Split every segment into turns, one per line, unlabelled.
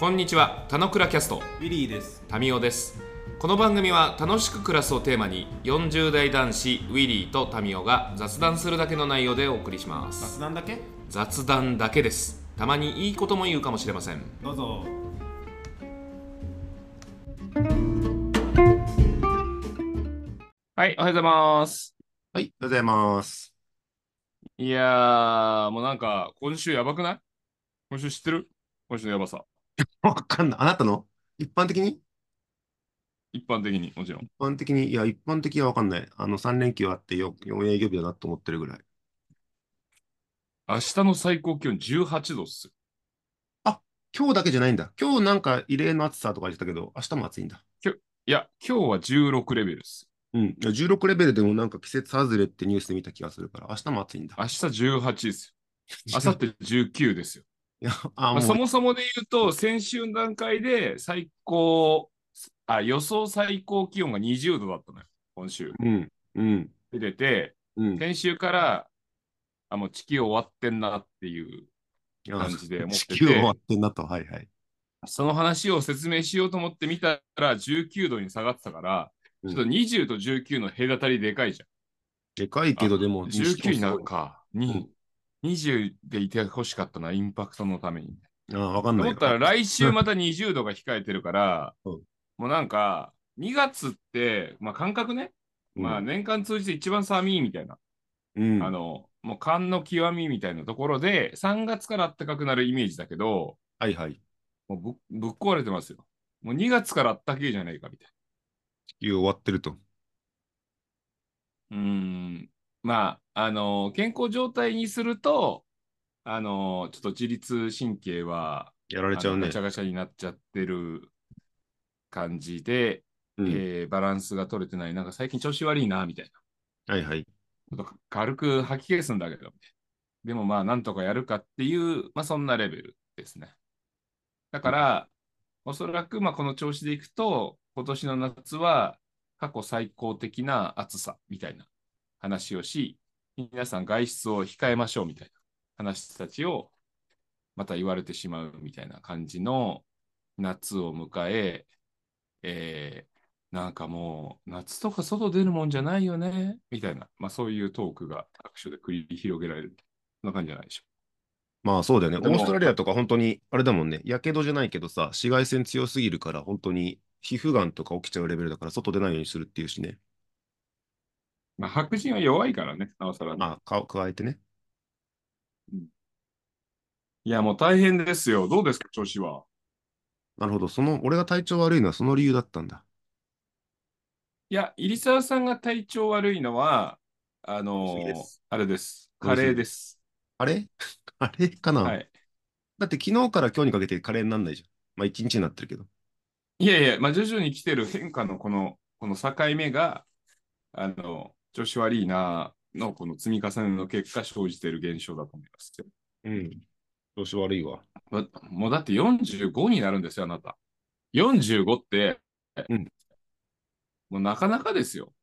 こんにちは、たのくらキャスト、
ウィリーです。
タミオです。この番組は楽しく暮らすをテーマに、40代男子ウィリーとタミオが雑談するだけの内容でお送りします。
雑談だけ？
雑談だけです。たまにいいことも言うかもしれません。
どうぞ。
はい、おはようございます。
はい、おはようございます。
いやー、もうなんか、今週やばくない？今週知ってる？今週のやばさ。
わかんない。あなたの？一般的に？
一般的に、もちろん。
一般的に、いや、一般的はわかんない。あの、3連休あって 4, 4営業日だなと思ってるぐらい。
明日の最高気温18度っすよ。
今日だけじゃないんだ。今日なんか異例の暑さとか言ってたけど、明日も暑いんだ。
いや、今日は16レベルです。
うん。いや16レベルでもなんか季節外れってニュースで見た気がするから、明日も暑いんだ。
明日18 ですよ。明後日19ですよ。
いや、あ、
まあ、そもそもで言うと、先週の段階で最高、あ、予想最高気温が20度だったのよ、今週。
うん、うん、
出てて、
うん。
先週から、あ、もう地球終わってんなっていう感じで思ってて
地球終わってんなと。はいはい。
その話を説明しようと思ってみたら、19度に下がってたから、
うん
ちょっと20と19の隔たりでかいじゃん。
でかいけど、でも、
19になるか。に
うん
20でいてほしかったな、インパクトのために。
あわかんないよ。
思ったら来週また20度が控えてるから、
うん
もうなんか、2月って、まあ感覚ね、
うん
まあ年間通じて一番寒いみたいな、
うん。
あの、もう寒の極みみたいなところで、3月から暖かくなるイメージだけど、
はいはい。
もうぶぶっ壊れてますよ。もう2月から暖かいじゃないかみたい
地球終わってると。
な。うーん。まあ、あの、健康状態にすると、あの、ちょっと自律神経は、
やられちゃうね
ガチャ。ガチャになっちゃってる感じで、
うん。
えーバランスが取れてない。なんか最近調子悪いな、みたいな。
はいはい。
ちょっと軽く吐き気すんだけど、でもまあ、なんとかやるかっていう、まあ、そんなレベルですね。だから、おそらく、まあ、この調子でいくと、今年の夏は過去最高的な暑さみたいな話をし、皆さん外出を控えましょうみたいな話たちをまた言われてしまうみたいな感じの夏を迎え、えーなんかもう、夏とか外出るもんじゃないよね、みたいな、まあそういうトークが各所で繰り広げられる。そんな感じじゃないでしょ
まあそうだよね。オーストラリアとか本当に、あれだもんね。やけどじゃないけどさ、紫外線強すぎるから本当に皮膚がんとか起きちゃうレベルだから外出ないようにするっていうしね。
まあ白人は弱いからね、なおさら
あ、か加えてね。
いや、もう大変ですよ。どうですか、調子は？
なるほど。その、俺が体調悪いのはその理由だったんだ。
いや、入澤さんが体調悪いのは、あのー
す
あれです。カレーです。
あれ？あれかな、
はい。
だって昨日から今日にかけてカレーになんないじゃん。まあ一日になってるけど。
いやいや、まあ徐々に来てる変化のこの、この境目が、あの、調子悪いなのこの積み重ねの結果生じている現象だと思いますよ。
うん。調子悪いわ。
まもうだって45になるんですよ、あなた。45って、
うん
もうなかなかですよ。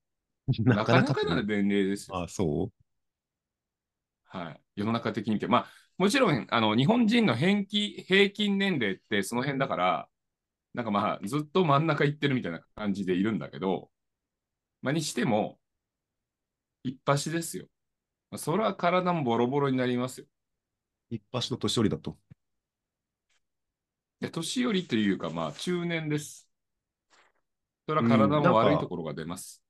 なかなかな年齢ですよ。
あ、そ
はい。世の中的に見て。まあ、もちろん、あの、日本人の平均平均年齢ってその辺だから、なんかまあ、ずっと真ん中行ってるみたいな感じでいるんだけど、まあ、にしても、一発ですよ。まあ、それは体もボロボロになりますよ。
う一発の年寄りだと。
で年寄りというか、まあ、中年です。それは体も悪いところが出ます。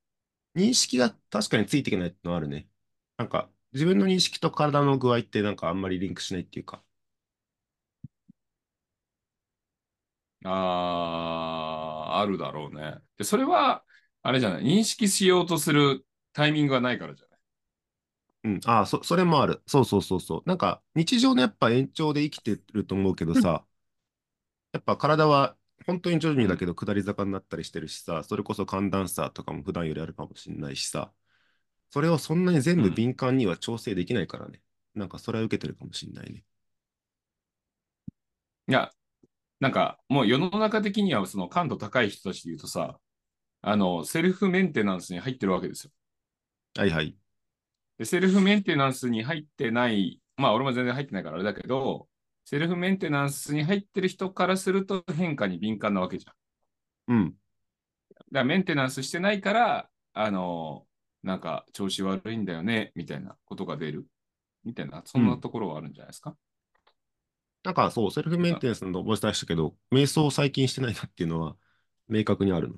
認識が確かについていけないのあるね。なんか、自分の認識と体の具合ってなんかあんまりリンクしないっていうか。
ああ、あるだろうね。で、それは、あれじゃない、認識しようとするタイミングがないからじゃない？
うん、ああ、そ、それもある。そうそうそうそう。なんか、日常のやっぱ延長で生きてると思うけどさ、やっぱ体は本当に徐々にだけど下り坂になったりしてるしさ、それこそ寒暖差とかも普段よりあるかもしれないしさ、それをそんなに全部
うん
敏感には調整できないからね。なんかそれは受けてるかもしれないね。
いや、なんか、もう世の中的には、その感度高い人たちで言うとさ、あの、セルフメンテナンスに入ってるわけですよ。
はいはい。
で、セルフメンテナンスに入ってない、まあ、俺も全然入ってないからあれだけど、セルフメンテナンスに入ってる人からすると変化に敏感なわけじゃん。
うん。
だからメンテナンスしてないから、あの、なんか調子悪いんだよね、みたいなことが出る。みたいな、そんなところはあるんじゃないですか？
なんかそう、セルフメンテナンスのお伝えしたけど、瞑想を最近してないなっていうのは明確にあるの？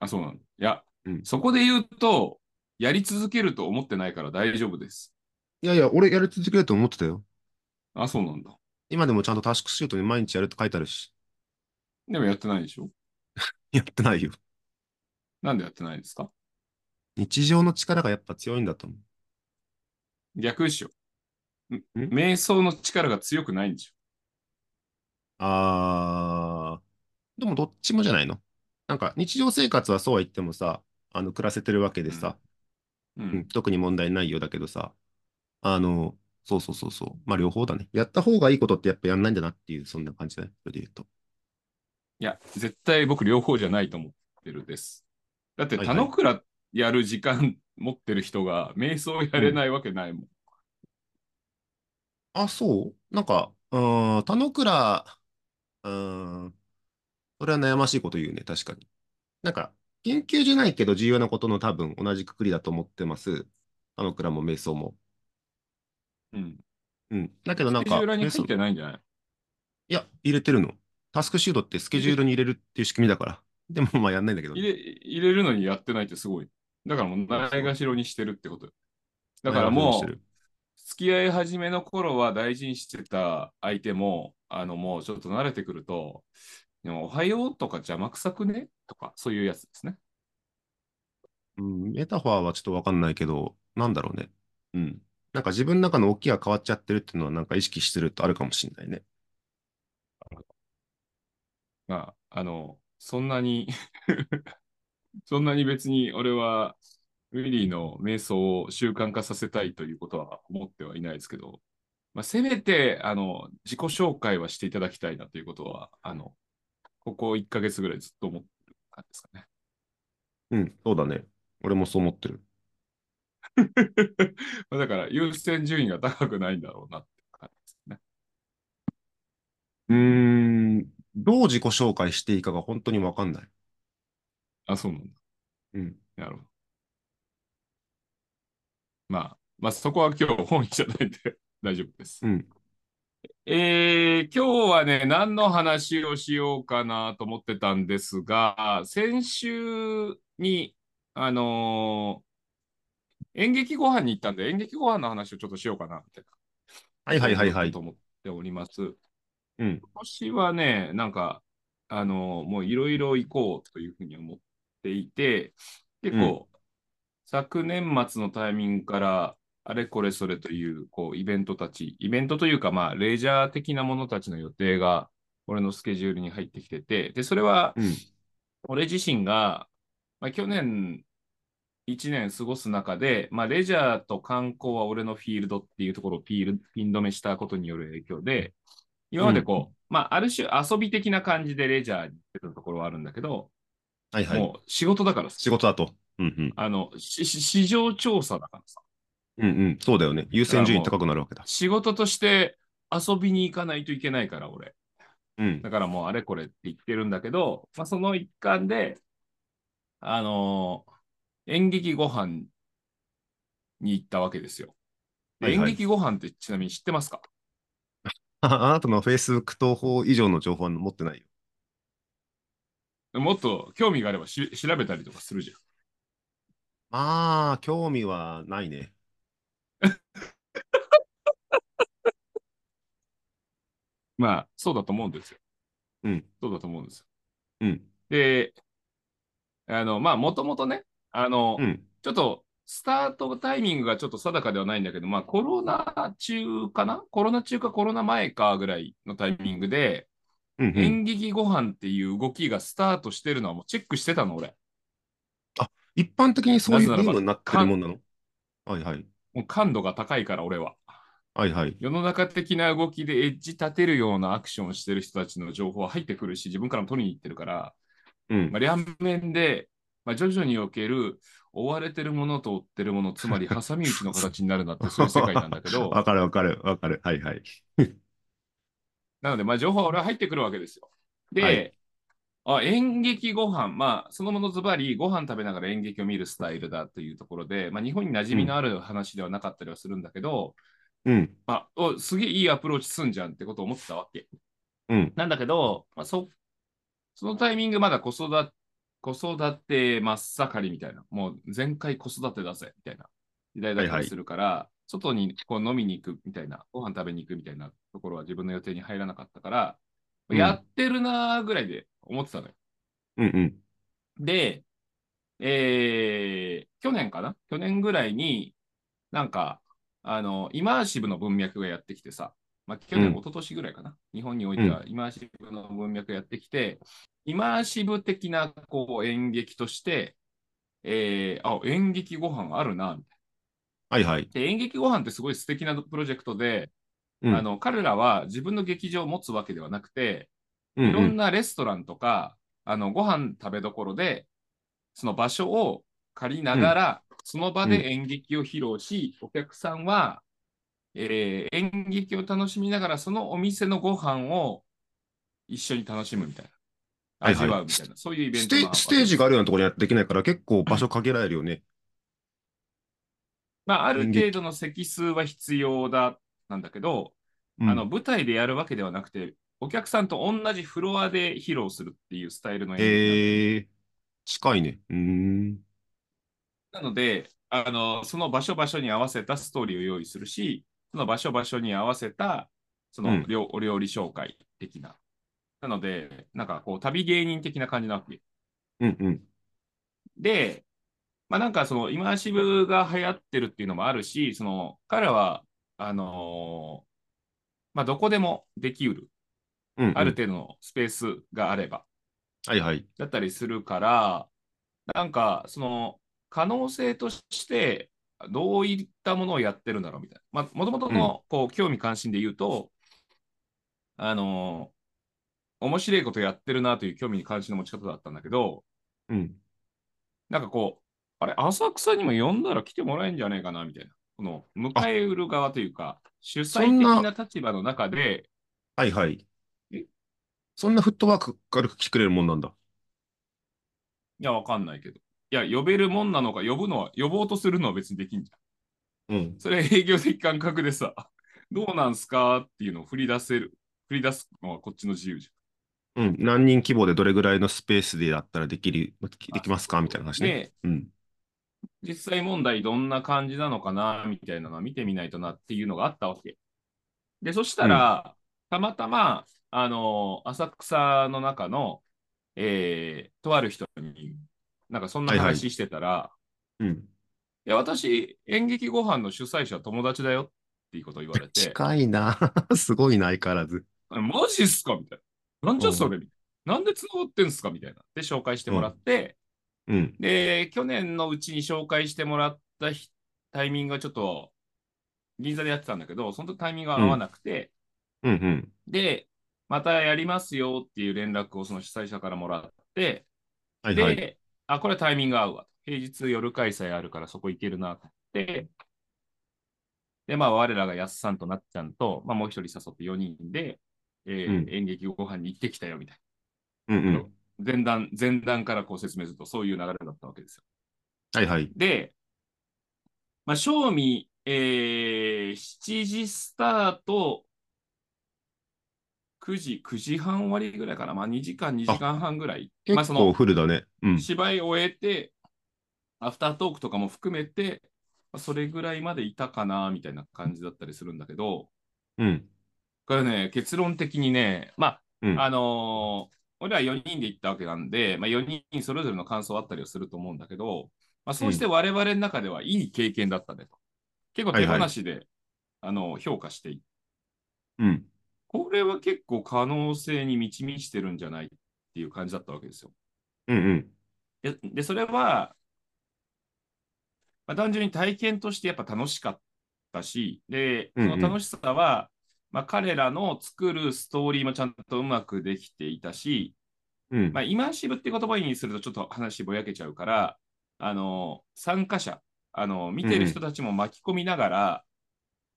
あ、そうなの。いや、
うん
そこで言うと、やり続けると思ってないから大丈夫です。
いやいや、俺やり続けると思ってたよ。
あ、そうなんだ。
今でもちゃんとタスクシートに毎日やるって書いてあるし。
でもやってないでしょ？
やってないよ。
なんでやってないですか？
日常の力がやっぱ強いんだと思
逆でしょ。瞑想の力が強くないんでしょ？
う。あー、でもどっちもじゃないの？なんか日常生活はそうは言ってもさ、あの、暮らせてるわけでさ、
う
うんん、特に問題ないようだけどさ、あの、そうそうそうそう。まあ両方だね。やった方がいいことってやっぱやんないんだなっていう、そんな感じだね。それで言うと。
いや、絶対僕両方じゃないと思ってるです。だって、田之倉やる時間 持ってる人が瞑想やれないわけないもん。
あ、そう？なんか、うーん、田之倉、うーん、それは悩ましいこと言うね、確かに。なんか、研究じゃないけど重要なことの多分同じくくりだと思ってます。田之倉も瞑想も。
うん。
うん。だけどなんか、
スケジューラーに入ってないんじゃない？
いや、入れてるの。タスクシートってスケジュールに入れるっていう仕組みだから。でもまあやんないんだけどね、
入れ入れるのにやってないってすごい。だからもうないがしろにしてるってことよ。だからもう、付き合い始めの頃は大事にしてた相手も、あのもうちょっと慣れてくると、でもおはようとか邪魔くさくね？とか、そういうやつですね。
うん、メタファーはちょっとわかんないけど、なんだろうね。うん。なんか自分の中の大きが変わっちゃってるっていうのはなんか意識してるとあるかもしれないね。
まあ、あの、そんなに そんなに別に俺は、ウィリーの瞑想を習慣化させたいということは思ってはいないですけど、まあ、せめて、あの、自己紹介はしていただきたいなということは、あの、ここ1ヶ月ぐらいずっと思ってる感じですかね。
うん、そうだね。俺もそう思ってる。
まあだから、優先順位が高くないんだろうなって感じですね。
うーん、どう自己紹介していいかが本当にわかんない。
あ、そうなんだ。
うん。
なるほど。まあ、まあ、そこは今日本意じゃないんで 大丈夫です。
うん。
えー今日はね、何の話をしようかなと思ってたんですが、先週に、あのー演劇ご飯に行ったんで、演劇ご飯の話をちょっとしようかなって。
はいはいはいはい
と。思っております。
うん。
今年はね、なんか、あのーもういろいろ行こうというふうに思っていて、結構、昨年末のタイミングから、あれこれそれという、こう、イベントたち、イベントというか、まあ、レジャー的なものたちの予定が、俺のスケジュールに入ってきてて、で、それは、
うん。
俺自身が、まあ、去年1年過ごす中で、まあ、レジャーと観光は俺のフィールドっていうところをピールピン止めしたことによる影響で、今までこう、まあ、ある種遊び的な感じでレジャーに行ってたところはあるんだけど、
はいはい。
もう仕事だからさ
仕事だと。うんうん。
あの、市場調査だからさ、
うんうん。そうだよね。優先順位高くなるわけだ。
仕事として遊びに行かないといけないから、俺。
うん。
だからもうあれこれって言ってるんだけど、まあ、その一環で、あのー演劇ご飯に行ったわけですよ。で
はいはい
演劇ご飯ってちなみに知ってますか？
あ あなたの Facebook 投稿以上の情報は持ってないよ。
もっと興味があればし調べたりとかするじゃん。
まあ、興味はないね。
まあ、そうだと思うんですよ。
うん。
そうだと思うんですよ。
うん。
で、あの、まあ、もともとね、あの、
うん。
ちょっと、スタートタイミングがちょっと定かではないんだけど、まあ、コロナ中かな？コロナ中かコロナ前かぐらいのタイミングで、
うんうん。
演劇ご飯っていう動きがスタートしてるのはもうチェックしてたの、俺。
一般的にそういうブームになってるもんなの？はいはい。
もう感度が高いから、俺は。
はいはい。
世の中的な動きでエッジ立てるようなアクションをしてる人たちの情報は入ってくるし、自分からも取りに行ってるから、
うん
まあ、両面で、まあ、徐々における追われてるものと追ってるもの、つまり挟み撃ちの形になるなって、そういう世界なんだけど、
わかるわかるわかる。はいはい。
なので、まあ、情報は俺は入ってくるわけですよ。で、
はい
あ演劇ご飯まあ、そのものズバリ、ご飯食べながら演劇を見るスタイルだというところで、まあ、日本に馴染みのある話ではなかったりはするんだけど、
うん。
まあ、おすげえいいアプローチすんじゃんってことを思ってたわけ。
うん。
なんだけど、まあ、そそのタイミングまだ子育て、子育て真っ盛りみたいな、もう全開子育てだぜみたいな時代だったりするから、外にこう飲みに行くみたいな、ご飯食べに行くみたいなところは自分の予定に入らなかったから、
うん
やってるなーぐらいで思ってたのよ。
うんうん。
で、えー去年かな？去年ぐらいに、なんか、あの、イマーシブの文脈がやってきてさ、まあ、去年、
うん
一昨年ぐらいかな、日本においてはイマーシブの文脈がやってきて、イマーシブ的なこう演劇として、えーあ、演劇ご飯あるな、みたい
はいはい。
な。で、演劇ご飯ってすごい素敵なプロジェクトで、
うん
あの彼らは自分の劇場を持つわけではなくて、
うん
いろんなレストランとか、あのご飯食べどころで、その場所を借りながら、その場で演劇を披露し、お客さんは、えー演劇を楽しみながら、そのお店のご飯を一緒に楽しむみたいな。
はいはい。
味わうみたいな、そういうイベン
ス
ト
ステージがあるようなところにはできないから結構場所限られるよね。
まあ、ある程度の席数は必要だなんだけど、
うん。
あの舞台でやるわけではなくて、お客さんと同じフロアで披露するっていうスタイルの演
えー、近いね。うーん。
なので、あの、その場所場所に合わせたストーリーを用意するし、その場所場所に合わせた、その、
うん
料お料理紹介的な。なので、なんかこう、旅芸人的な感じなわけ。
うんうん。
で、まあなんかその、イマーシブが流行ってるっていうのもあるし、その、彼らは、あのーまあどこでもできうる、
うんうん
ある程度のスペースがあれば、
はいはい。
だったりするから、なんか、その、可能性として、どういったものをやってるんだろうみたいな。まあ、もともとの、こう、興味関心で言うと、あのー面白いことやってるなという興味関心の持ち方だったんだけど、
うん。
なんかこう、あれ、浅草にも呼んだら来てもらえんじゃねえかなみたいな。この、迎え売る側というか、主催的な立場の中で、
はいはい
え。
そんなフットワーク軽く来てくれるもんなんだ。
いや、わかんないけど。いや、呼べるもんなのか、呼ぶのは、呼ぼうとするのは別にできんじゃん。
うん。
それ営業的感覚でさ、どうなんすかっていうのを振り出せる。振り出すのはこっちの自由じ
うん。何人規模でどれぐらいのスペースでだったらできる、できますか？みたいな
ゃん。
話ね。
で、
うん。
実際問題どんな感じなのかな？みたいなのは見てみないとなっていうのがあったわけ。で、そしたら、たまたま、あの、浅草の中の、えーとある人に、なんかそんな
はいはい
話してたら、
うん。
いや、私、演劇ご飯の主催者友達だよっていうことを言われて、
近いな。すごいな、相変わらず。
マジっすか？みたいな。なんじゃそれ？みたいな。なんで繋がってんすか？みたいな。で、紹介してもらって、
うん。
で、去年のうちに紹介してもらった日タイミングがちょっと、銀座でやってたんだけど、その時タイミングが合わなくて、
うんうん。
で、またやりますよっていう連絡をその主催者からもらって、
はいはい。
で、あ、これタイミング合うわ。平日夜開催あるからそこ行けるなって、で、まあ、我らがやすさんとなっちゃんと、まあ、もう一人誘って4人で、えー
うん
演劇ご飯に行ってきたよみたい
うんう。
なん前段、前段からこう説明すると、そういう流れだったわけですよ。
はいはい。
で、まあ、賞味、えー、7時スタート、9時、9時半終わりぐらいかな。まあ、2時間、2時間半ぐらい。まあ、その、
フルだね。うん。
芝居を終えて、アフタートークとかも含めて、まあそれぐらいまでいたかな、みたいな感じだったりするんだけど、
うん。
これね、結論的にね、ま
うん
あ、あのー俺は4人で行ったわけなんで、まあ、4人それぞれの感想あったりはすると思うんだけど、まあ、そうして我々の中ではいい経験だったねと。結構手放しで、あの評価してい
うん。
これは結構可能性に満ち満ちてるんじゃないっていう感じだったわけですよ。
うんうん。
で、でそれは、まあ、単純に体験としてやっぱ楽しかったし、で、そ
うんうん
の楽しさは、まあ、彼らの作るストーリーもちゃんとうまくできていたし、
うん
まあ、イマーシブって言葉にするとちょっと話ぼやけちゃうから、あの、参加者、あの、見てる人たちも巻き込みながら、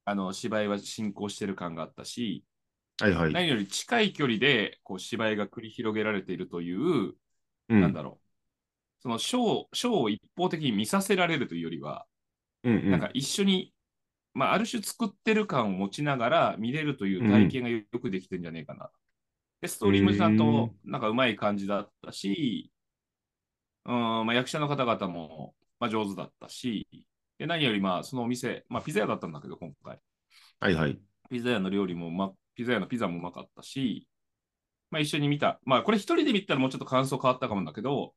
あの、芝居は進行してる感があったし、
はいはい。
何より近い距離でこう芝居が繰り広げられているという、
うん。
なんだろう。そのショー、ショーを一方的に見させられるというよりは、
うんうん。
なんか一緒に、まあ、ある種作ってる感を持ちながら見れるという体験がよくできてるんじゃねえかな。で、ストーリーもちゃんとなんかうまい感じだったし、うん、まあ、役者の方々も、まあ、上手だったし、で何よりまあそのお店、まあ、ピザ屋だったんだけど、今回。
はいはい。
ピザ屋の料理もうま、ピザ屋のピザもうまかったし、まあ、一緒に見た。まあ、これ一人で見たらもうちょっと感想変わったかもだけど、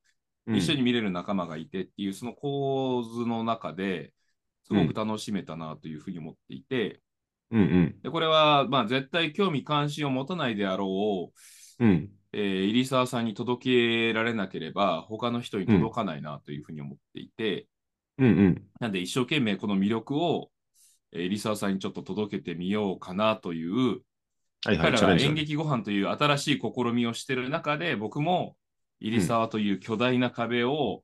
うん
一緒に見れる仲間がいてっていう、その構図の中ですごく楽しめたなというふうに思っていて、
うんうん。
でこれはまあ絶対興味関心を持たないであろう、
うん。
えー入澤さんに届けられなければ、他の人に届かないなというふうに思っていて、
うんうん。
なんで一生懸命この魅力を、えー入澤さんにちょっと届けてみようかなという。彼ら。演劇ご飯という新しい試みをしている中で、僕も入澤という巨大な壁を、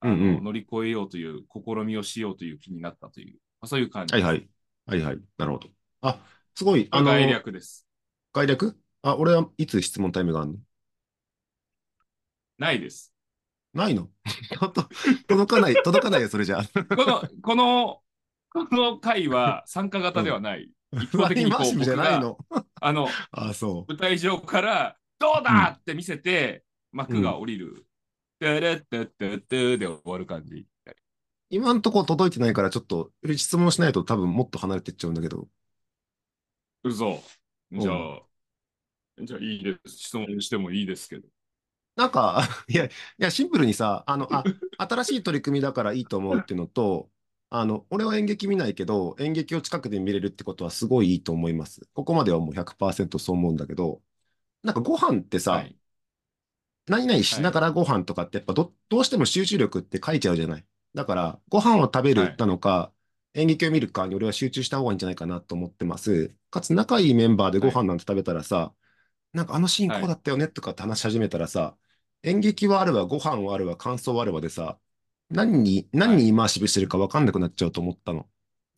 あの
うんうん
乗り越えようという試みをしようという気になったという、まあ、そういう感じ。
はいはい。はいはい。なるほど。あ、すごい。あの、
略です。
概略？あ、俺はいつ質問タイムがあるの？
ないです。
ないの？と 届かない、届かないよ、それじゃあ。
この、この、この回は参加型ではない。一方的にこう僕が。あの、
あ、そ
舞台上から、どうだ？って見せて、幕が降りる。てれってってで終わる感じ。
う。今んとこ届いてないから、ちょっと質問しないと多分もっと離れてっちゃうんだけど。
嘘。じゃあ、じゃあいいです。質問してもいいですけど。
なんか、いや、いや、シンプルにさ、あの、あ、新しい取り組みだからいいと思うっていうのと、あの、俺は演劇見ないけど、演劇を近くで見れるってことはすごいいいと思います。ここまではもう100%そう思うんだけど、なんかご飯ってさ、
はい。
何々しながらご飯とかってやっぱどどうしても集中力って書いちゃうじゃない？だから、ご飯を食べるなのか、演劇を見るかに俺は集中した方がいいんじゃないかなと思ってます。かつ仲いいメンバーでご飯なんて食べたらさ、なんかあのシーンこうだったよねとかって話し始めたらさ、演劇はあるわ、ご飯はあるわ、感想はあるわでさ、何に、何にイマーシブしてるか分かんなくなっちゃうと思ったの。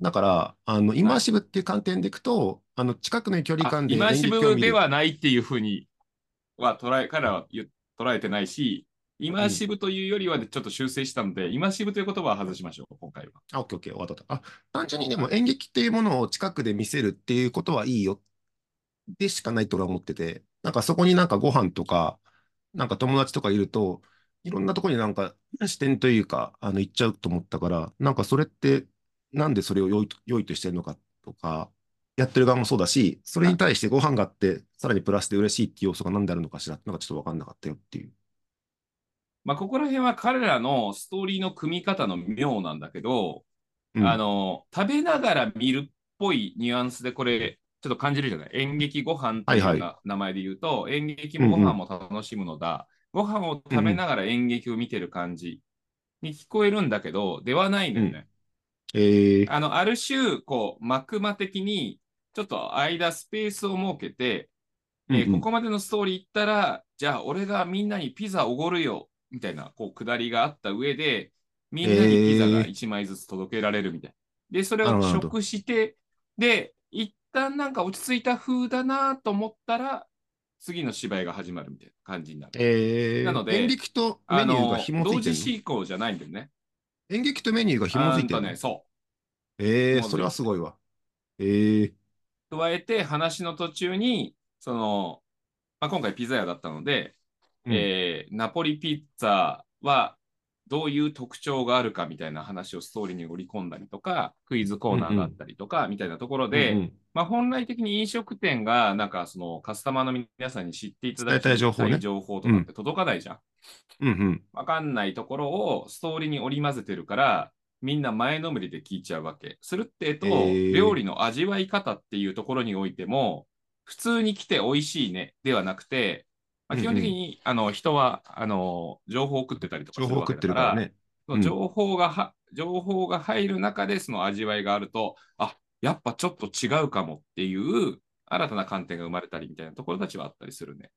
だから、あの、イマーシブっていう観点でいくと、あの、近くの距離
あ
感で
イマーシ。ブではないっていうふうには捉え、彼らは捉えてないし、イマーシブというよりはちょっと修正したので、イマーシブという言葉は外しましょう、今回は。
あ、オッケーオッケー、わかった。あ、単純にでも演劇っていうものを近くで見せるっていうことはいいよでしかないと俺は思ってて、なんかそこになんかご飯とか、なんか友達とかいると、いろんなところになんか視点というか、あの、行っちゃうと思ったから、なんかそれって、なんでそれを良いと良いとしてるのかとか、やってる側もそうだし、それに対してご飯があって、さらにプラスで嬉しいっていう要素が何であるのかしらってのがちょっとわかんなかったよっていう。
まあ、ここら辺は彼らのストーリーの組み方の妙なんだけど、
うん。
あの、食べながら見るっぽいニュアンスでこれ、ちょっと感じるじゃない？演劇ご飯という
はい
ような名前で言うと、演劇もご飯も楽しむのだ、ご飯を食べながら演劇を見てる感じに聞こえるんだけど、ではないんだよね。
えー、
あの、ある種、こう、幕間的に、ちょっと間スペースを設けて、えー
うん。うん
ここまでのストーリー行ったら、じゃあ俺がみんなにピザおごるよ、みたいな、こう、くだりがあった上で、みんなにピザが1枚ずつ届けられるみたいな。で、それを食して、で、一旦なんか落ち着いた風だなと思ったら、次の芝居が始まるみたいな感じになる。
えー、
なので
演劇とメニューが紐
同時
付いてるの
進行じゃないんだよね。
演劇とメニューが紐付いてる
ね、そう。
ええ
紐付いてる
それはすごいわ。ええ
加えて話の途中に、その、まあ、今回ピザ屋だったので、
うん
えーナポリピッツァはどういう特徴があるかみたいな話をストーリーに織り込んだりとか、クイズコーナーがあったりとか、みたいなところで、
うんうん
まあ、本来的に飲食店が、なんかそのカスタマーの皆さんに知っていただ
伝えたい情報ね
情報とかって届かないじゃん。
うんうん。
わかんないところをストーリーに織り交ぜてるから、みんな前のめりで聞いちゃうわけ。するってえと、
へー
料理の味わい方っていうところにおいても、普通に来て美味しいねではなくて、まあ、基本的に、あの人はあの情報を送ってたりとかするわけだか、
ららね。
その情報がは、情報が入る中でその味わいがあると、あやっぱちょっと違うかもっていう新たな観点が生まれたりみたいなところたちはあったりするね。っ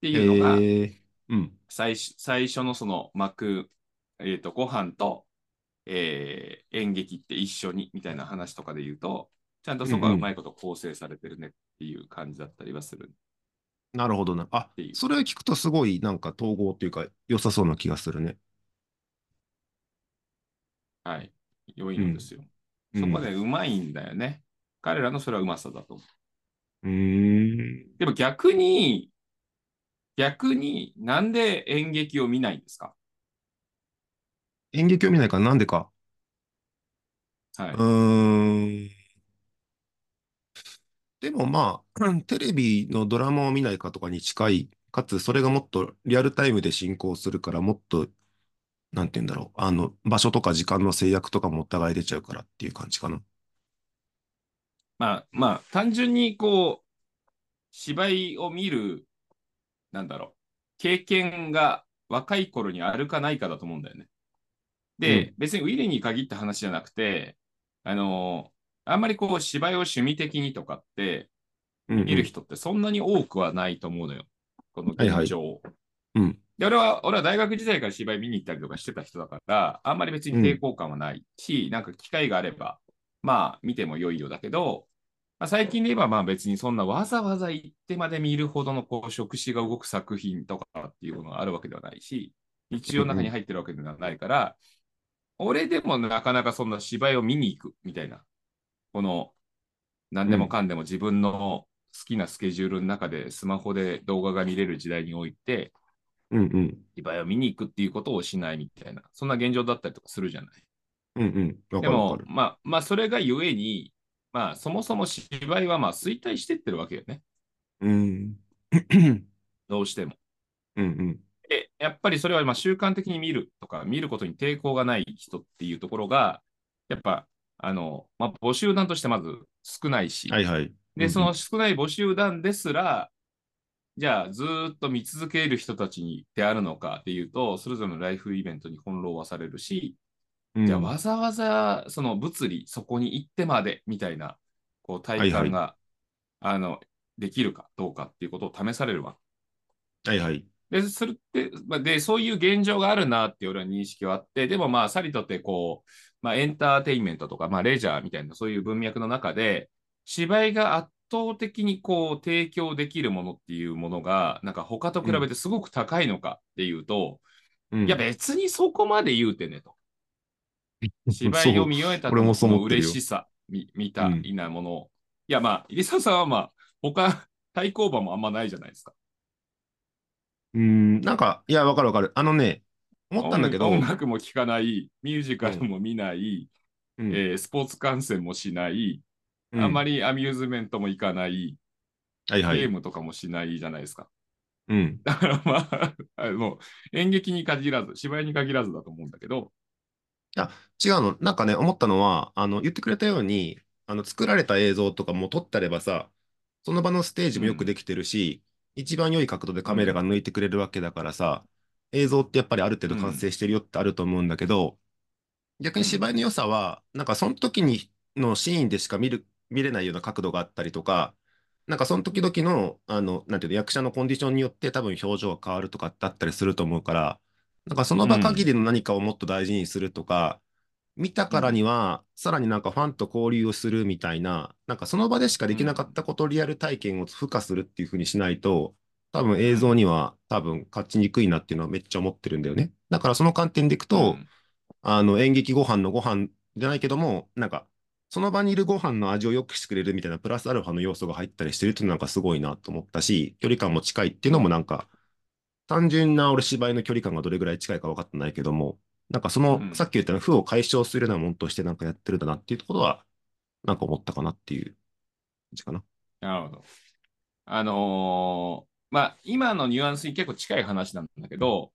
ていうのが、
ええうん。
最初最初のその幕、えー、とご飯と、えー演劇って一緒にみたいな話とかで言うと、ちゃんとそこはうまいこと構成されてるねっていう感じだったりはする。
なるほどな。あそれ聞くとすごいなんか統合っていうか良さそうな気がするね。
はい。良いのですよ。
うん
そこでうまいんだよね。彼らのそれはうまさだと思う。
ん。
でも逆に、逆になんで演劇を見ないんですか？
演劇を見ないからなんでか。
はい。
うーん。でもまあ、テレビのドラマを見ないかとかに近い、かつそれがもっとリアルタイムで進行するから、もっと、なんて言うんだろう。あの、場所とか時間の制約とかもお互い出ちゃうからっていう感じかな。
まあまあ、単純にこう、芝居を見る、なんだろう、経験が若い頃にあるかないかだと思うんだよね。で、
う
別にウィリーに限った話じゃなくて、あのあんまりこう芝居を趣味的にとかって
うん、
見る人ってそんなに多くはないと思うのよ。この現状を。
うん。
で、俺は、俺は大学時代から芝居見に行ったりとかしてた人だから、あんまり別に抵抗感はないし、なんか機会があれば、まあ見ても良いよだけど、まあ、最近で言えばまあ別にそんなわざわざ行ってまで見るほどのこう触手が動く作品とかっていうものがあるわけではないし、日常の中に入ってるわけではないから、俺でもなかなかそんな芝居を見に行くみたいな、この何でもかんでも自分の好きなスケジュールの中でスマホで動画が見れる時代において、
うんうん。
芝居を見に行くっていうことをしないみたいな、そんな現状だったりとかするじゃない。
うんうん。わ
でも。まあ、まあ、それがゆえに、まあ、そもそも芝居はまあ衰退してってるわけよね。
うん。
どうしても。
うんうん。
で、やっぱりそれはまあ習慣的に見るとか、見ることに抵抗がない人っていうところが、やっぱ、あの、まあ、募集団としてまず少ないし、
はいはい。
で、
うん
その少ない募集団ですら、じゃあずーっと見続ける人たちにであるのかっていうと、それぞれのライフイベントに翻弄はされるし、
うん
じゃあわざわざその物理、そこに行ってまでみたいなこう体感が、あのできるかどうかっていうことを試されるわ。
はいはい。
で、それって、まあで、そういう現状があるなって俺は認識はあって、でもまあ、さりとってこう、まあ、エンターテインメントとか、まあ、レジャーみたいなそういう文脈の中で、芝居が圧倒的にこう提供できるものっていうものが、なんか他と比べてすごく高いのかっていうと、
うん。
いや別にそこまで言うてねと。芝居を見終えた時の嬉しさみみたいなもの、いやまあ、入澤さんはまあ、他、対抗馬もあんまないじゃないですか。
うーん、なんか、いや、わかるわかる。あのね、思ったんだけど、
音音楽も聴かない、ミュージカルも見ない、
うん
えースポーツ観戦もしない、
うん
あんまりアミューズメントも行かない、
はいはい。
ゲームとかもしないじゃないですか。
うん。
だからまあ、あ の演劇に限らず、芝居に限らずだと思うんだけど、
違うの。なんかね、思ったのは、あの、言ってくれたように、あの、作られた映像とかも撮ってあればさ、その場のステージもよくできてるし、一番良い角度でカメラが抜いてくれるわけだからさ、映像ってやっぱりある程度完成してるよってあると思うんだけど、逆に芝居の良さは、なんかその時にのシーンでしか見る、見れないような角度があったりとか、なんかその時々の、あの、なんていうの、役者のコンディションによって多分表情が変わるとかってあったりすると思うから、なんかその場限りの何かをもっと大事にするとか、見たからには、さらになんかファンと交流をするみたいな、なんかその場でしかできなかったこと、リアル体験を付加するっていう風にしないと、多分映像には多分勝ちにくいなっていうのはめっちゃ思ってるんだよね。だからその観点でいくと、
うん
あの演劇ご飯のご飯じゃないけども、なんかその場にいるご飯の味を良くしてくれるみたいなプラスアルファの要素が入ったりしてるっていうのなんかすごいなと思ったし、距離感も近いっていうのもなんか、単純な俺芝居の距離感がどれぐらい近いか分かってないけども、なんかその、
うん
さっき言ったような負を解消するようなものとしてなんかやってるんだなっていうところは、なんか思ったかなっていう感じかな。
なるほど。あのーまあ、今のニュアンスに結構近い話なんだけど、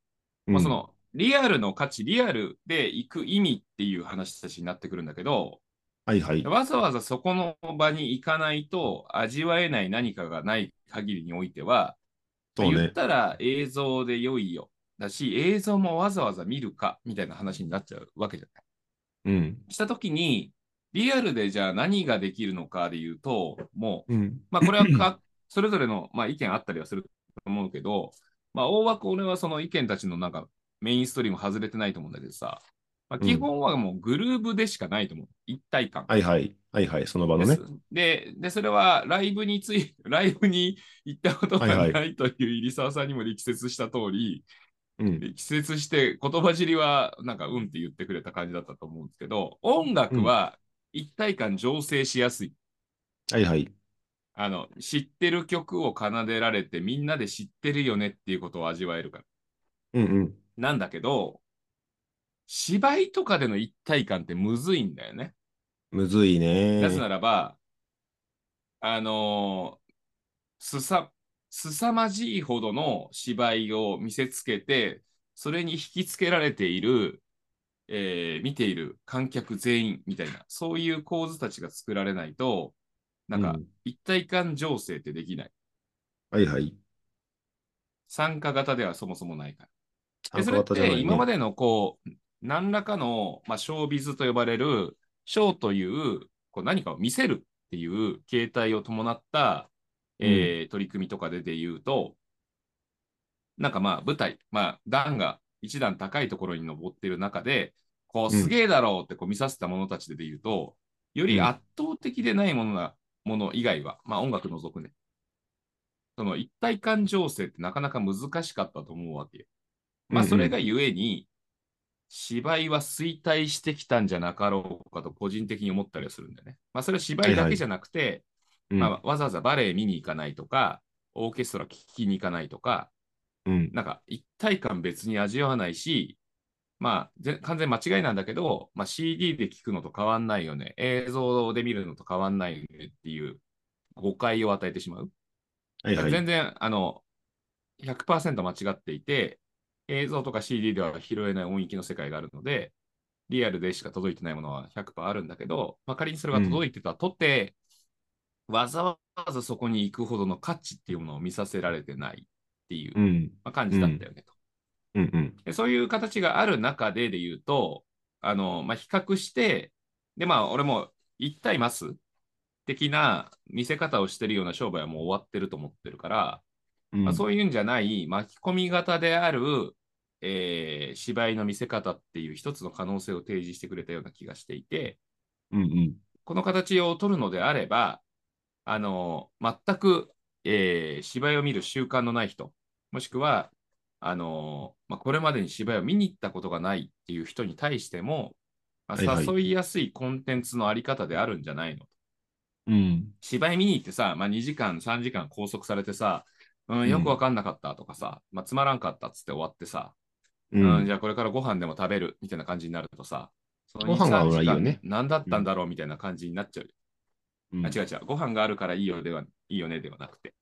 まあ、そのリアルの価値、リアルで行く意味っていう話たちになってくるんだけど、
はいはい。
わざわざそこの場に行かないと味わえない何かがない限りにおいては、
そうね。
言ったら映像で良いよ。だし、映像もわざわざ見るかみたいな話になっちゃうわけじゃない。
うん。
したときに、リアルでじゃあ何ができるのかで言うと、もう、
うん。
まあこれはか それぞれの、まあ、意見あったりはすると思うけど、まあ大枠俺はその意見たちのなんかメインストリーム外れてないと思うんだけどさ、まあ、
うん
基本はもうグルーブでしかないと思う。一体感。
はいはい。はいはい、その場のね。
でで、それはライブについ、ライブに行ったことがないという入澤さんにも力説した通り、
うん。
力説して言葉尻はなんかうんって言ってくれた感じだったと思うんですけど、音楽は一体感醸成しやすい。
はいはい。
あの、知ってる曲を奏でられてみんなで知ってるよねっていうことを味わえるから。
うんうん。
なんだけど、芝居とかでの一体感ってむずいんだよね。
むずいね。
なぜならば、あのーすさ、すさまじいほどの芝居を見せつけて、それに引きつけられている、えー見ている観客全員みたいな、そういう構図たちが作られないと、なんか
うん
一体感情勢ってできない。
はいはい。
参加型ではそもそもないから。で
参
それって今までのこう、何らかの、まあ、ショービズと呼ばれる、ショーというこう何かを見せるっていう形態を伴った、えー取り組みとかでで言うと、なんかまあ舞台、まあ段が一段高いところに登っている中で、こう
うん
すげえだろうってこう見させた者たちでで言うと、より圧倒的でないものな、もの以外は、まあ音楽除くね。その一体感情勢ってなかなか難しかったと思うわけよ。まあ
うんうん
それがゆえに、芝居は衰退してきたんじゃなかろうかと個人的に思ったりはするんだよね。まあそれは芝居だけじゃなくて、
うん。
まあ、わざわざバレエ見に行かないとか、オーケストラ聴きに行かないとか、
うん。
なんか一体感別に味わわないし、まあ、ぜ完全間違いなんだけど、まあ、CD で聴くのと変わんないよね、映像で見るのと変わんないよねっていう誤解を与えてしまう。
はいはい。
全然、あの、100%間違っていて、映像とか CD では拾えない音域の世界があるので、リアルでしか届いてないものは100%あるんだけど、まあ、仮にそれが届いてたとて、わざわざそこに行くほどの価値っていうものを見させられてないっていう、
うん。
まあ、感じだったよねと。
うんうん。
でそういう形がある中でで言うと、あの、まあ、比較して、で、まあ、俺も1対マス的な見せ方をしてるような商売はもう終わってると思ってるから、
うん
まあ、そういうんじゃない巻き込み型である、えー芝居の見せ方っていう一つの可能性を提示してくれたような気がしていて、
うんうん。
この形を取るのであれば、あの全く、えー芝居を見る習慣のない人、もしくはあのまあ、これまでに芝居を見に行ったことがないっていう人に対しても、まあ
はいはい。
誘いやすいコンテンツのあり方であるんじゃないの
うん。
芝居見に行ってさ、まあ、2時間、3時間拘束されてさ、うん、
ん。
よくわかんなかったとかさ、まあ、つまらんかったっつって終わってさ、
う
うん
ん
じゃあこれからご飯でも食べるみたいな感じになるとさ、その
ご飯が
2 3
いいよね。
時間何だったんだろうみたいな感じになっちゃう。あ違う違う、ご飯があるからいいよではいいよねではなくて、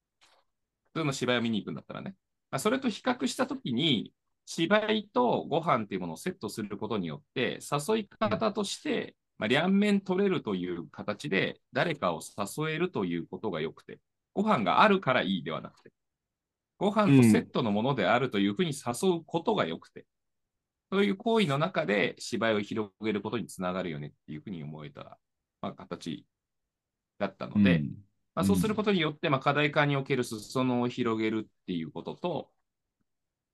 普通の芝居を見に行くんだったらね、まあ、それと比較したときに、芝居とご飯っていうものをセットすることによって、誘い方として、まあ、両面取れるという形で、誰かを誘えるということが良くて、ご飯があるからいいではなくて、ご飯とセットのものであるというふうに誘うことが良くて、そういう行為の中で芝居を広げることにつながるよねっていうふうに思えた、まあ、形だったので、
うん
まあ、そうすることによって、まあ、課題化における裾野を広げるっていうことと、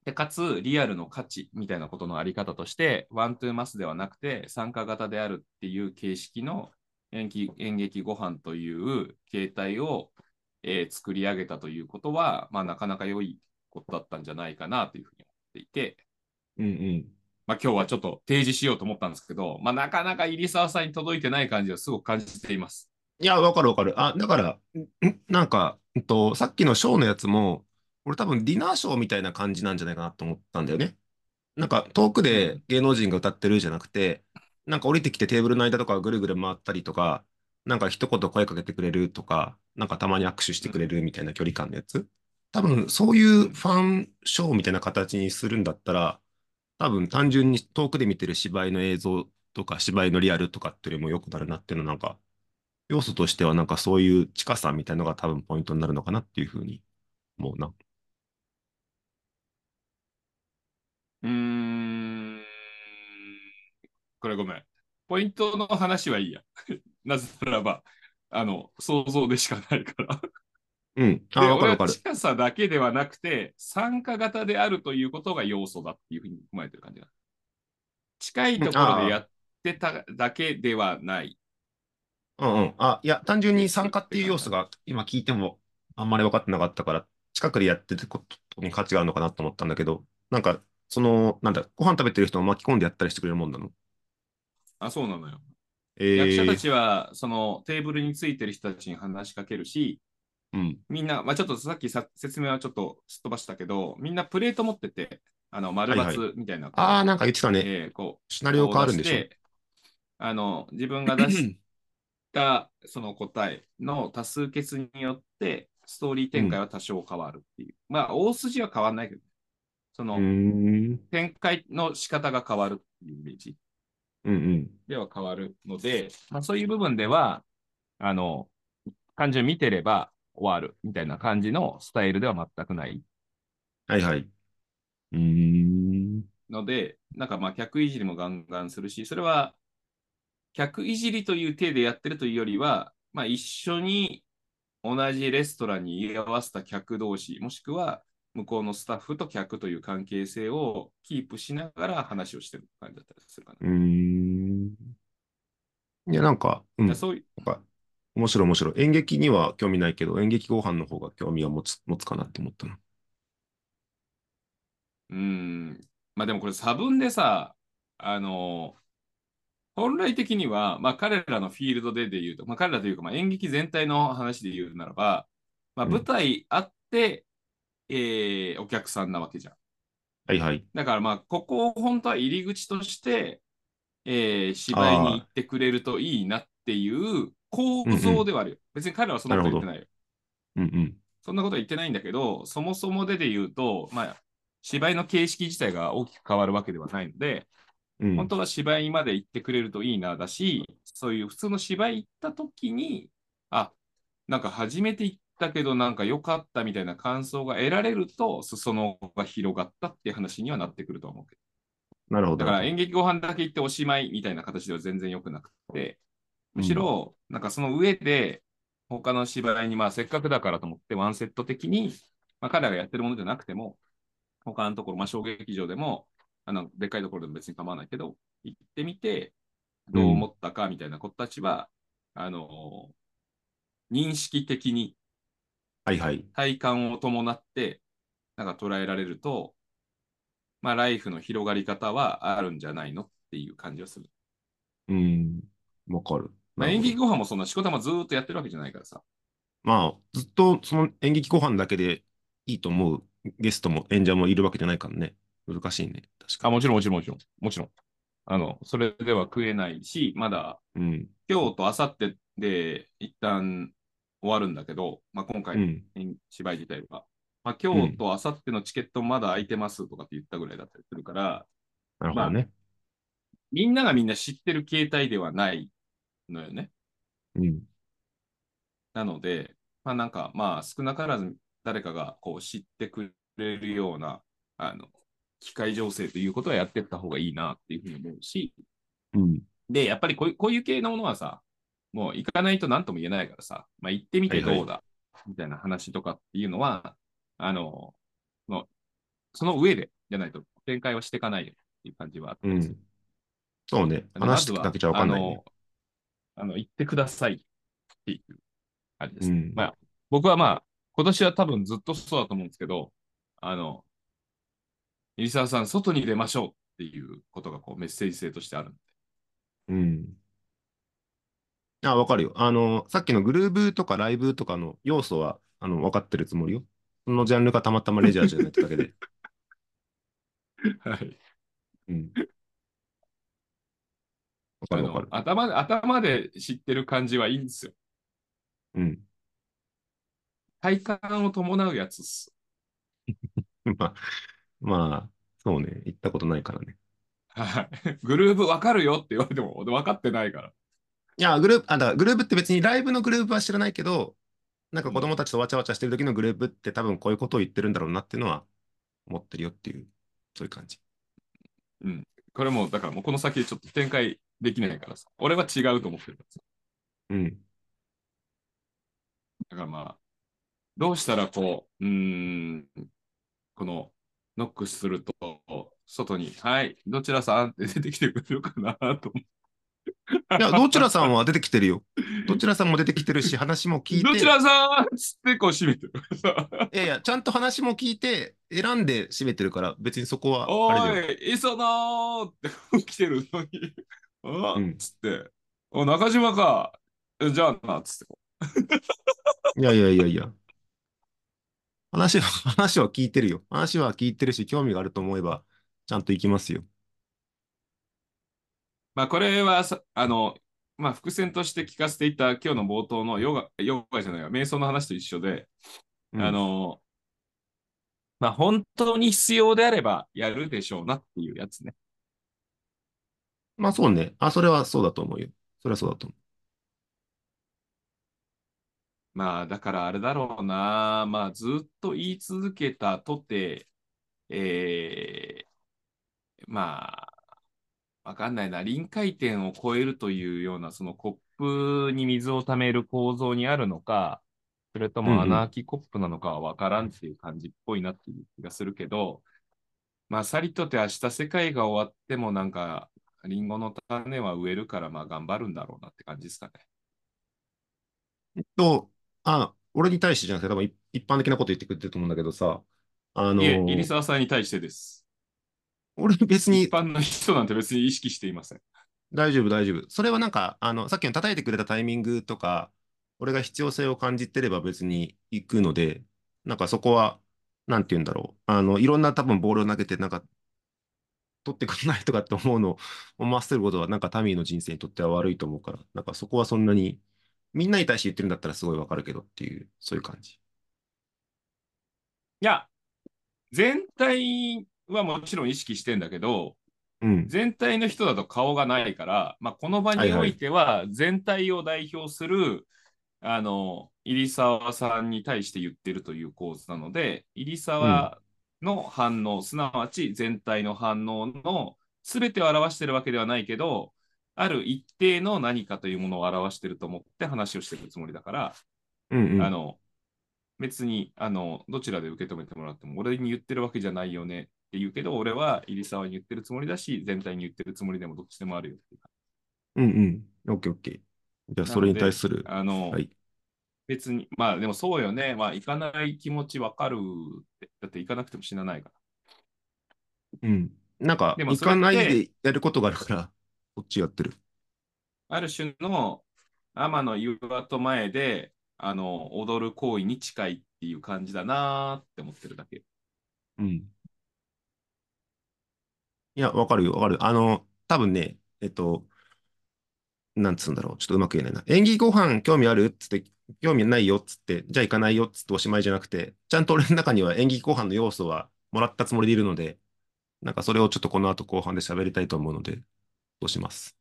でかつ、リアルの価値みたいなことのあり方として、ワントゥーマスではなくて、参加型であるっていう形式の演劇演劇ご飯という形態を、えー作り上げたということは、まあ、なかなか良いことだったんじゃないかなというふうに思っていて、
うんうん。
まあ、今日はちょっと提示しようと思ったんですけど、まあ、なかなか入澤さんに届いてない感じをすごく感じています。
いや、わかるわかる。あ、だから、んなんか、うんと、さっきのショーのやつも、俺多分ディナーショーみたいな感じなんじゃないかなと思ったんだよね。なんか遠くで芸能人が歌ってるじゃなくて、なんか降りてきてテーブルの間とかぐるぐる回ったりとか、なんか一言声かけてくれるとか、なんかたまに握手してくれるみたいな距離感のやつ。多分そういうファンショーみたいな形にするんだったら、多分単純に遠くで見てる芝居の映像とか芝居のリアルとかっていうよりも良くなるなっていうのはなんか要素としてはなんかそういう近さみたいなのが多分ポイントになるのかなっていうふうに思うな。
うーん。これごめん。ポイントの話はいいや。なぜならば、あの、想像でしかないから。
うん。あ、
で、
わかるわかる。
近さだけではなくて、参加型であるということが要素だっていうふうに踏まえてる感じだ。近いところでやってただけではない。
うんうん。あ、いや、単純に参加っていう要素が今聞いてもあんまり分かってなかったから、近くでやってることに価値があるのかなと思ったんだけど、なんか、その、なんだ、ご飯食べてる人を巻き込んでやったりしてくれるもんなの？
あ、そうなのよ。
え
役者た
ー、
ちは、そのテーブルについてる人たちに話しかけるし、
うん。
みんな、まあ、ちょっとさっきさ説明はちょっとすっ飛ばしたけど、みんなプレート持ってて、あの丸
はい×
みたいな、
ああ、なんか言ってたね。
えーこう
シナリオ変わるんでしょ？
あの自分が出し たその答えの多数決によって、ストーリー展開は多少変わるっていう。まあ、大筋は変わらないけど、その。展開の仕方が変わるっていうイメージ
うんうん。
では変わるので、まあ、そういう部分では、あの、感情見てれば終わるみたいな感じのスタイルでは全くない
はいはい。うーん。
ので、なんかまあ客いじりもガンガンするし、それは客いじりという体でやってるというよりは、まあ一緒に同じレストランに居合わせた客同士、もしくは向こうのスタッフと客という関係性をキープしながら話をしてる感じだったりするかな。
うーん。いや、なんか、うん。
そういう、
か、面白い面白い。演劇には興味ないけど、演劇ご飯の方が興味は持つ、持つかなって思ったな。
うーん、まあでもこれ差分でさ、あの、本来的には、まあ彼らのフィールドでで言うと、まあ彼らというか、まあ演劇全体の話で言うならば、まあ
うん
舞台あって、えーお客さんなわけじゃん。
はいはい。
だからまあ、ここを本当は入り口として、えー芝居に行ってくれるといいなっていう構造ではあるよ。別に彼らはそんなこと言ってないよ。
うんうん。
そんなことは言ってないんだけど、そもそもでで言うと、まあ、芝居の形式自体が大きく変わるわけではないので、
うん。
本当は芝居まで行ってくれるといいなだし、そういう普通の芝居行った時に、あ、なんか初めて行ったけどなんか良かったみたいな感想が得られると、裾野が広がったっていう話にはなってくると思うけ
なるほど。
ど。だから演劇ご飯だけ行っておしまいみたいな形では全然良くなくて、むしろ、なんかその上で、他の芝居に、まあせっかくだからと思ってワンセット的に、まあ彼らがやってるものじゃなくても、他のところ、まあ小劇場でも、あの、でっかいところでも別に構わないけど、行ってみて、どう思ったかみたいな子たちは、あの認識的に
はいはい。
体感を伴って、なんか捉えられると、まあライフの広がり方はあるんじゃないのっていう感じはする。
うん。わかる。
まあ、演劇ご飯もそんな仕事もずーっとやってるわけじゃないからさ。
まあ、ずっとその演劇ご飯だけでいいと思うゲストも演者もいるわけじゃないからね。難しいね。確か
あ、
に。
もちろんもちろんもちろん。もちろん。あの、それでは食えないし、まだ
うん。
今日と明後日で一旦終わるんだけど、まあ、今回の
うん。
演芝居自体は。まあ、今日と明後日のチケットまだ空いてますとかって言ったぐらいだったりするから、
なるほどね。
みんながみんな知ってる形態ではないのよね。
うん。
なので、まあなんか、まあ少なからず誰かがこう知ってくれるような、あの、機械情勢ということはやっていった方がいいなっていうふうに思うし、
うん。
で、やっぱりこういうこういう系のものはさ、もう行かないと何とも言えないからさ、まあ行ってみてどうだ、みたいな話とかっていうのは、あの、のその上でじゃないと展開はしていかないよっていう感じはあった
うん。そうね。話してだけじゃわかんないね。
あの、あの行ってくださいっていう感じです。
うん
まあ、僕はまあ、今年は多分ずっとそうだと思うんですけど、あの、入澤さん、外に出ましょうっていうことがこうメッセージ性としてあるんで。
うん。あ、わかるよ。あの、さっきのグルーブとかライブとかの要素は、あの、分かってるつもりよ。そのジャンルがたまたまレジャーじゃないってだけで。
はい。
うん。わか
あ
るわかる。
の頭で頭で知ってる感じはいいんですよ。
うん。
体感を伴うやつっす。
まあ、まあ、そうね。行ったことないからね。
はい。グルーブわかるよって言われても分かってないから。
いや、グループ、あ、だからグループって別にライブのグループは知らないけど、なんか子供たちとわちゃわちゃしてる時のグループって多分こういうことを言ってるんだろうなっていうのは思ってるよっていう、そういう感じ。
うん。これも、だからもうこの先ちょっと展開できないからさ。俺は違うと思ってるからさ。
うん。
だからまあ、どうしたらこう、うーん、この、ノックすると、外に、はい、どちらさんって出てきてくれるかなと思
いや、どちらさんは出てきてるよ。どちらさんも出てきてるし、話も聞いて。
どちらさんつってこう閉めてる。
いやいや、ちゃんと話も聞いて、選んで締めてるから、別にそこは
お
あれだよ。
い、磯野って来てるのに、あ
うん
つって、お、中島か。えじゃあな、つって。
いやいやいやいや。話は、話は聞いてるよ。話は聞いてるし、興味があると思えば、ちゃんと行きますよ。
まあ、これはさ、あの、まあ、伏線として聞かせていた今日の冒頭のヨガ、ヨガじゃないわ、瞑想の話と一緒で、
うん
あの、まあ、本当に必要であればやるでしょうなっていうやつね。
まあそうね。あ、それはそうだと思うよ。それはそうだと思
まあ、だからあれだろうな。まあ、ずっと言い続けたとて、えー、まあ、わかんないな。臨界点を超えるというような、そのコップに水を溜める構造にあるのか、それと
うんうん
も穴あきコップなのかはわからんっていう感じっぽいなっていう気がするけど、まあ、さりとて明日世界が終わってもなんか、リンゴの種は植えるから、まあ頑張るんだろうなって感じですかね。
う。と、あ、俺に対してじゃなくて、多分一一般的なこと言ってくれてると思うんだけどさ、あの
いえ、入澤さんに対してです。
俺別に
一般の人なんて別に意識していません。
大丈夫、大丈夫。それはなんか、あの、さっきの叩いてくれたタイミングとか、俺が必要性を感じてれば別に行くので、なんかそこは、なんて言うんだろう。あの、いろんな多分ボールを投げて、なんか、取ってくれないとかって思うのを思わせることは、なんかタミーの人生にとっては悪いと思うから、なんかそこはそんなに、みんなに対して言ってるんだったらすごいわかるけどっていう、そういう感じ。
いや、全体はもちろん意識してんだけど、
うん。
全体の人だと顔がないから、まあ、この場においては全体を代表する、あの、入沢さんに対して言ってるという構図なので、入沢の反応、すなわち全体の反応の全てを表してるわけではないけど、ある一定の何かというものを表してると思って話をしてるつもりだから、
うんうん。
あの、別に、あの、どちらで受け止めてもらっても、俺に言ってるわけじゃないよねって言うけど、俺は入沢に言ってるつもりだし、全体に言ってるつもりでもどっちでもあるよっていう
んうん。オッケーオッケー。じゃあ、それに対する。
あの、
はい。
別に、まあでもそうよね。まあ行かない気持ちわかるって。だって行かなくても死なないから。
うん。なんか、行かないでやることがあるから、こっちやってる。
ある種の天の岩戸前で、あの、踊る行為に近いっていう感じだなーって思ってるだけ。
うん。いや、わかるよ、わかる。あの、多分ね、えっと、なんつうんだろう。ちょっとうまく言えないな。演技ご飯興味あるっつって、興味ないよっつって、じゃあ行かないよっつっておしまいじゃなくて、ちゃんと俺の中には演技ご飯の要素はもらったつもりでいるので、なんかそれをちょっとこの後後半で喋りたいと思うので、そうします。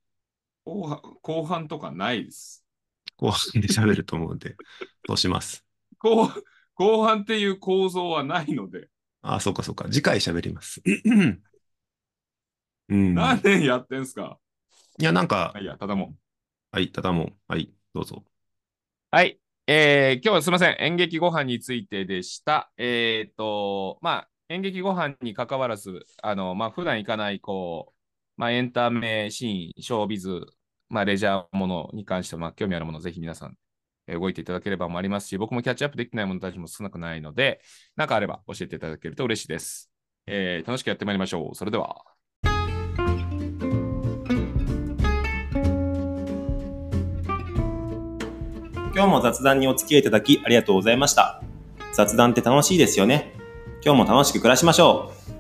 後半後半とかないです。
後半で喋ると思うので、そうします。
後後半っていう構造はないので、
ああ、そうかそうか。次回喋ります。うん。
何年やってんすか？
いや、なんか
あ、いや、ただもう。
はい、ただもう、はい、どうぞ。
はい。えー今日はすみません。演劇ご飯についてでした。えっ、と、まあ、演劇ご飯に関わらず、あの、まあ、普段行かない、こう、まあ、エンタメシーン、ショービズ、まあ、レジャーものに関して、まあ、興味あるもの、ぜひ皆さん、え動いていただければもありますし、僕もキャッチアップできないものたちも少なくないので、なんかあれば教えていただけると嬉しいです。えー楽しくやってまいりましょう。それでは。
今日も雑談にお付き合いいただきありがとうございました。雑談って楽しいですよね。今日も楽しく暮らしましょう。